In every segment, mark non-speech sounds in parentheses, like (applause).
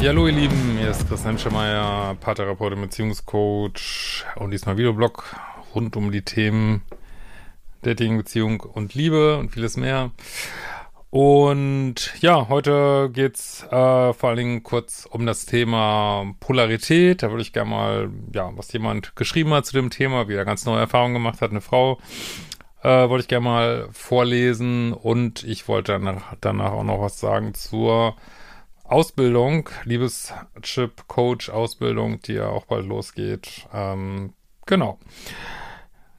Ja, hallo ihr Lieben, hier ist Christian Schemeier, Paartherapeut und Beziehungscoach und diesmal Videoblog rund um die Themen Dating, Beziehung und Liebe und vieles mehr. Und ja, heute geht's äh, vor allen Dingen kurz um das Thema Polarität. Da würde ich gerne mal, ja, was jemand geschrieben hat zu dem Thema, wie er ganz neue Erfahrungen gemacht hat, eine Frau, äh, wollte ich gerne mal vorlesen und ich wollte danach, danach auch noch was sagen zur Ausbildung, Liebeschip Coach Ausbildung, die ja auch bald losgeht. Ähm, genau.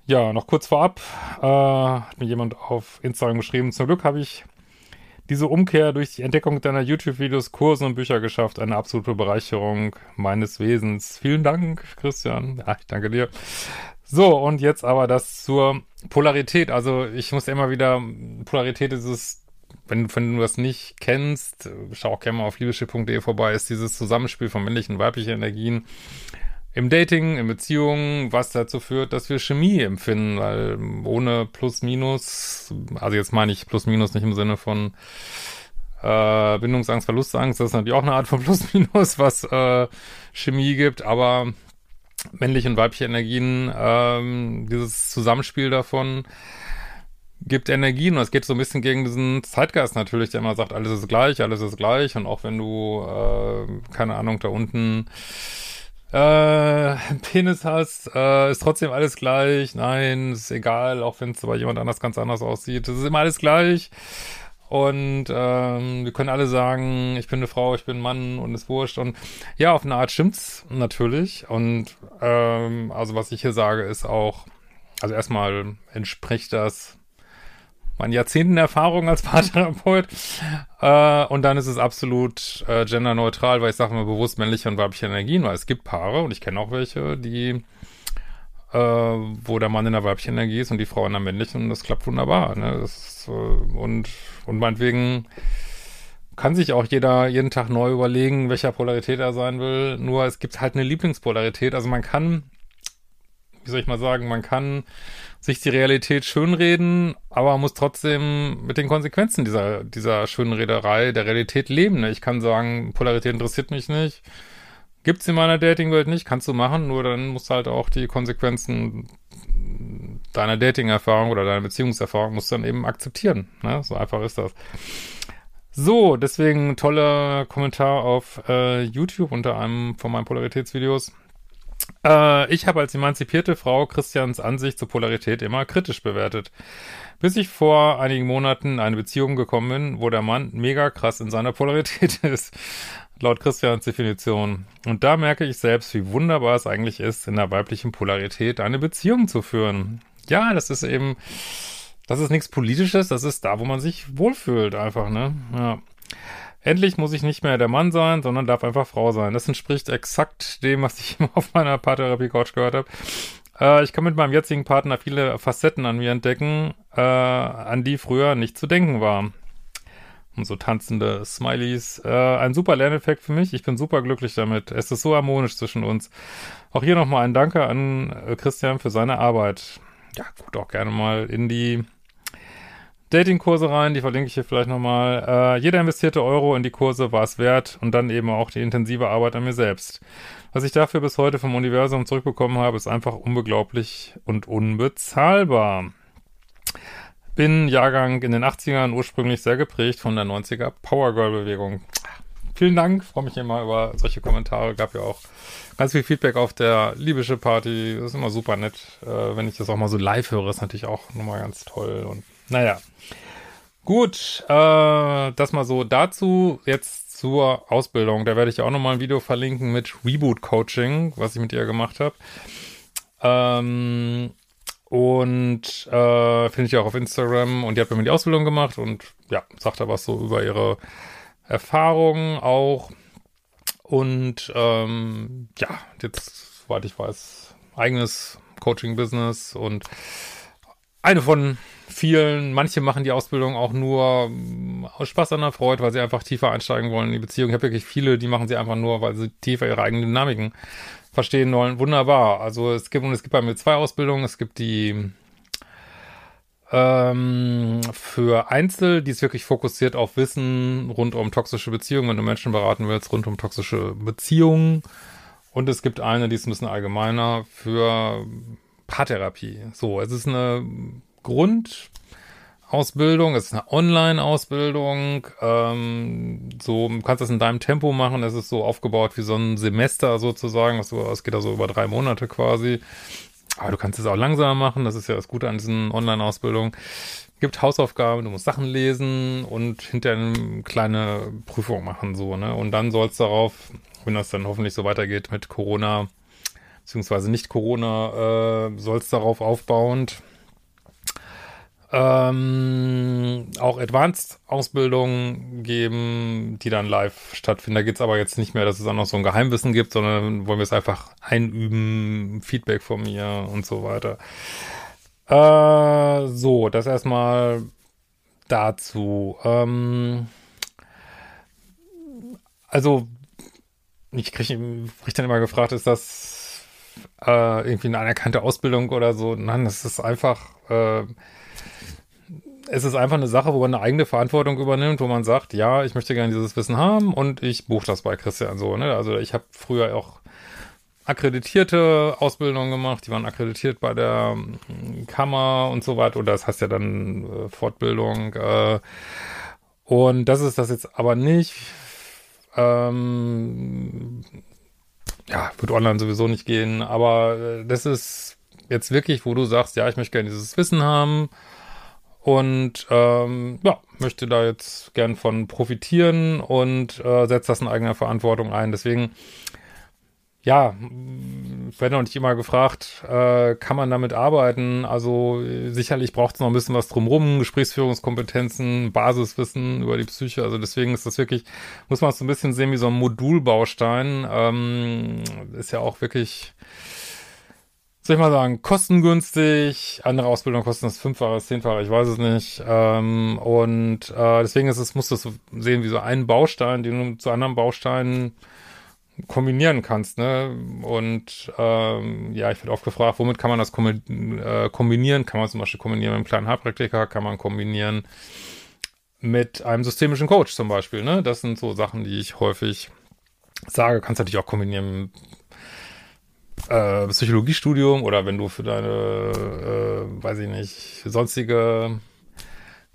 Ja, noch kurz vorab äh, hat mir jemand auf Instagram geschrieben. Zum Glück habe ich diese Umkehr durch die Entdeckung deiner YouTube-Videos, Kursen und Bücher geschafft. Eine absolute Bereicherung meines Wesens. Vielen Dank, Christian. Ja, ich danke dir. So, und jetzt aber das zur Polarität. Also ich muss immer wieder, Polarität ist es wenn, wenn du das nicht kennst, schau auch gerne mal auf liebeschiff.de vorbei, ist dieses Zusammenspiel von männlichen und weiblichen Energien im Dating, in Beziehungen, was dazu führt, dass wir Chemie empfinden, weil ohne Plus, Minus, also jetzt meine ich Plus, Minus nicht im Sinne von äh, Bindungsangst, Verlustangst, das ist natürlich auch eine Art von (laughs) Plus, Minus, was äh, Chemie gibt, aber männliche und weibliche Energien, ähm, dieses Zusammenspiel davon, gibt Energien und es geht so ein bisschen gegen diesen Zeitgeist natürlich, der immer sagt, alles ist gleich, alles ist gleich und auch wenn du, äh, keine Ahnung, da unten äh, Penis hast, äh, ist trotzdem alles gleich, nein, ist egal, auch wenn es bei jemand anders ganz anders aussieht, es ist immer alles gleich. Und ähm, wir können alle sagen, ich bin eine Frau, ich bin ein Mann und ist wurscht. Und ja, auf eine Art stimmt's natürlich. Und ähm, also was ich hier sage ist auch, also erstmal entspricht das meinen Jahrzehnten Erfahrung als Paartherapeut. Äh, und dann ist es absolut äh, genderneutral, weil ich sage mal bewusst männliche und weibliche Energien, weil es gibt Paare und ich kenne auch welche, die äh, wo der Mann in der weiblichen Energie ist und die Frau in der männlichen und das klappt wunderbar. Ne? Das äh, und, und meinetwegen kann sich auch jeder jeden Tag neu überlegen, welcher Polarität er sein will. Nur es gibt halt eine Lieblingspolarität. Also man kann, wie soll ich mal sagen, man kann sich die Realität schönreden, aber muss trotzdem mit den Konsequenzen dieser, dieser Schönrederei der Realität leben. Ne? Ich kann sagen, Polarität interessiert mich nicht. Gibt's in meiner Datingwelt nicht, kannst du machen, nur dann musst du halt auch die Konsequenzen deiner Dating-Erfahrung oder deiner Beziehungserfahrung musst du dann eben akzeptieren. Ne? So einfach ist das. So, deswegen toller Kommentar auf äh, YouTube unter einem von meinen Polaritätsvideos. Äh, ich habe als emanzipierte Frau Christians Ansicht zur Polarität immer kritisch bewertet. Bis ich vor einigen Monaten in eine Beziehung gekommen bin, wo der Mann mega krass in seiner Polarität (laughs) ist. Laut Christians Definition. Und da merke ich selbst, wie wunderbar es eigentlich ist, in der weiblichen Polarität eine Beziehung zu führen. Ja, das ist eben, das ist nichts Politisches, das ist da, wo man sich wohlfühlt einfach, ne? Ja. Endlich muss ich nicht mehr der Mann sein, sondern darf einfach Frau sein. Das entspricht exakt dem, was ich (laughs) immer auf meiner Paartherapie-Couch gehört habe. Äh, ich kann mit meinem jetzigen Partner viele Facetten an mir entdecken, äh, an die früher nicht zu denken war. Und so tanzende Smileys. Äh, ein super Lerneffekt für mich. Ich bin super glücklich damit. Es ist so harmonisch zwischen uns. Auch hier nochmal ein Danke an äh, Christian für seine Arbeit. Ja, guckt auch gerne mal in die Datingkurse rein, die verlinke ich hier vielleicht nochmal. Äh, jeder investierte Euro in die Kurse war es wert und dann eben auch die intensive Arbeit an mir selbst. Was ich dafür bis heute vom Universum zurückbekommen habe, ist einfach unbeglaublich und unbezahlbar. Bin Jahrgang in den 80ern ursprünglich sehr geprägt von der 90er Powergirl-Bewegung. vielen Dank. Freue mich immer über solche Kommentare. Gab ja auch ganz viel Feedback auf der Libysche Party. Das ist immer super nett. Äh, wenn ich das auch mal so live höre, ist natürlich auch nochmal ganz toll. Und naja. Gut, äh, das mal so dazu. Jetzt zur Ausbildung. Da werde ich auch nochmal ein Video verlinken mit Reboot Coaching, was ich mit ihr gemacht habe. Ähm, und äh, finde ich auch auf Instagram. Und die hat bei mir die Ausbildung gemacht und ja, sagt da was so über ihre Erfahrungen auch. Und ähm, ja, jetzt, soweit ich weiß, eigenes Coaching-Business und eine von vielen. Manche machen die Ausbildung auch nur mm, aus Spaß an der Freude, weil sie einfach tiefer einsteigen wollen in die Beziehung. Ich habe wirklich viele, die machen sie einfach nur, weil sie tiefer ihre eigenen Dynamiken verstehen wollen. Wunderbar. Also es gibt, und es gibt bei mir zwei Ausbildungen. Es gibt die ähm, für Einzel, die ist wirklich fokussiert auf Wissen rund um toxische Beziehungen, wenn du Menschen beraten willst, rund um toxische Beziehungen. Und es gibt eine, die ist ein bisschen allgemeiner für Paartherapie. So, es ist eine Grund, Ausbildung, es ist eine Online-Ausbildung. Ähm, so, du kannst das in deinem Tempo machen. Es ist so aufgebaut wie so ein Semester sozusagen. Es geht also über drei Monate quasi. Aber du kannst es auch langsamer machen. Das ist ja das Gute an diesen Online-Ausbildungen. Gibt Hausaufgaben, du musst Sachen lesen und hinterher eine kleine Prüfung machen, so, ne? Und dann soll es darauf, wenn das dann hoffentlich so weitergeht mit Corona, beziehungsweise nicht Corona, äh, soll es darauf aufbauend ähm, auch Advanced-Ausbildungen geben, die dann live stattfinden. Da geht es aber jetzt nicht mehr, dass es auch noch so ein Geheimwissen gibt, sondern wollen wir es einfach einüben, Feedback von mir und so weiter. Äh, so, das erstmal dazu. Ähm, also, ich kriege krieg dann immer gefragt, ist das äh, irgendwie eine anerkannte Ausbildung oder so? Nein, das ist einfach äh, es ist einfach eine Sache, wo man eine eigene Verantwortung übernimmt, wo man sagt, ja, ich möchte gerne dieses Wissen haben und ich buche das bei Christian so. Ne? Also ich habe früher auch akkreditierte Ausbildungen gemacht, die waren akkreditiert bei der hm, Kammer und so weiter. Oder das heißt ja dann äh, Fortbildung. Äh, und das ist das jetzt aber nicht. Ähm, ja, wird online sowieso nicht gehen, aber äh, das ist jetzt wirklich, wo du sagst, ja, ich möchte gerne dieses Wissen haben und ähm, ja, möchte da jetzt gern von profitieren und äh, setzt das in eigener Verantwortung ein. Deswegen, ja, ich werde noch nicht immer gefragt, äh, kann man damit arbeiten? Also sicherlich braucht es noch ein bisschen was drumrum, Gesprächsführungskompetenzen, Basiswissen über die Psyche. Also deswegen ist das wirklich, muss man es so ein bisschen sehen wie so ein Modulbaustein. Ähm, ist ja auch wirklich soll ich mal sagen, kostengünstig. Andere Ausbildungen kosten das fünffache, zehnfache, ich weiß es nicht. Ähm, und äh, deswegen ist es, musst du es so sehen wie so einen Baustein, den du zu anderen Bausteinen kombinieren kannst, ne? Und ähm, ja, ich werde oft gefragt, womit kann man das äh, kombinieren? Kann man zum Beispiel kombinieren mit einem kleinen Heilpraktiker, kann man kombinieren mit einem systemischen Coach zum Beispiel, ne? Das sind so Sachen, die ich häufig sage. Kannst natürlich auch kombinieren äh, Psychologiestudium oder wenn du für deine, äh, weiß ich nicht, sonstige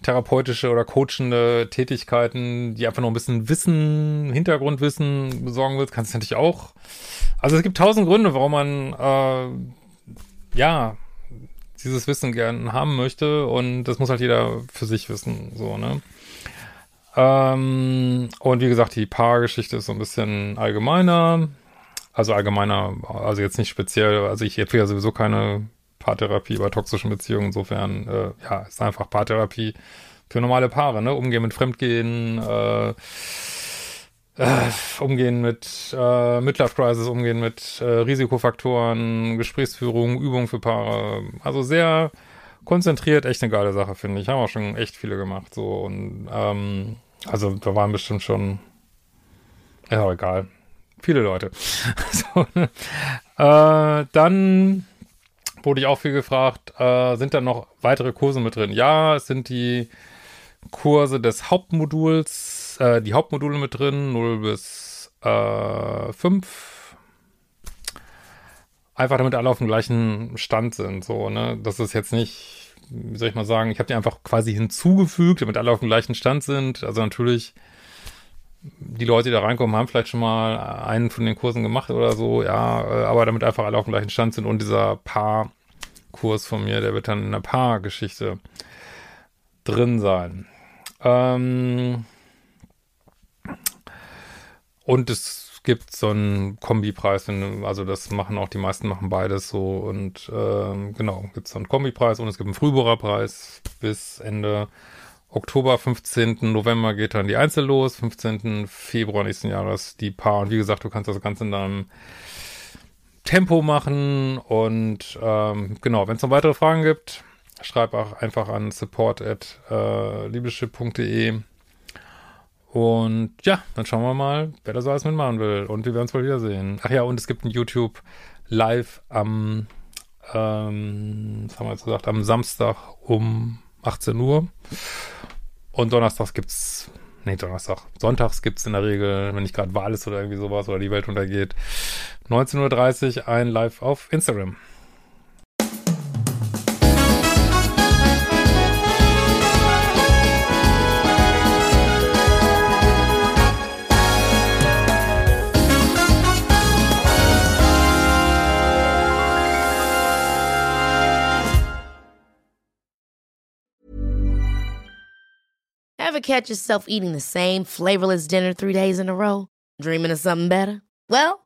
therapeutische oder coachende Tätigkeiten, die einfach noch ein bisschen Wissen, Hintergrundwissen besorgen willst, kannst du natürlich auch. Also es gibt tausend Gründe, warum man äh, ja dieses Wissen gern haben möchte und das muss halt jeder für sich wissen, so, ne? Ähm, und wie gesagt, die Paargeschichte ist so ein bisschen allgemeiner. Also allgemeiner, also jetzt nicht speziell, also ich empfehle sowieso keine Paartherapie bei toxischen Beziehungen. Insofern, äh, ja, ist einfach Paartherapie für normale Paare, ne? Umgehen mit Fremdgehen, äh, äh, umgehen mit äh, Midlife Crisis, umgehen mit äh, Risikofaktoren, Gesprächsführung, Übungen für Paare. Also sehr konzentriert, echt eine geile Sache, finde ich. Haben auch schon echt viele gemacht, so und ähm, also da waren bestimmt schon, auch egal viele Leute. (laughs) so, äh, dann wurde ich auch viel gefragt, äh, sind da noch weitere Kurse mit drin? Ja, es sind die Kurse des Hauptmoduls, äh, die Hauptmodule mit drin, 0 bis äh, 5. Einfach damit alle auf dem gleichen Stand sind, so, ne? Das ist jetzt nicht, wie soll ich mal sagen, ich habe die einfach quasi hinzugefügt, damit alle auf dem gleichen Stand sind. Also natürlich die Leute, die da reinkommen, haben vielleicht schon mal einen von den Kursen gemacht oder so, ja, äh, aber damit einfach alle auf dem gleichen Stand sind und dieser Paar-Kurs von mir, der wird dann in einer Paar-Geschichte drin sein. Ähm und es gibt so einen Kombipreis, also das machen auch die meisten, machen beides so und ähm, genau, gibt es so einen Kombipreis und es gibt einen Frühbucherpreis bis Ende Oktober, 15. November geht dann die Einzel los, 15. Februar nächsten Jahres die Paar. Und wie gesagt, du kannst das Ganze in deinem Tempo machen. Und ähm, genau, wenn es noch weitere Fragen gibt, schreib auch einfach an support at äh. Und ja, dann schauen wir mal, wer da so alles mitmachen will. Und wir werden es wohl wiedersehen. Ach ja, und es gibt ein YouTube live am, ähm, haben wir jetzt gesagt, am Samstag um 18 Uhr. Und donnerstags gibt's, nee, Donnerstag, sonntags gibt's in der Regel, wenn nicht gerade Wahl ist oder irgendwie sowas oder die Welt untergeht, 19.30 Uhr ein Live auf Instagram. Ever catch yourself eating the same flavorless dinner three days in a row? Dreaming of something better? Well,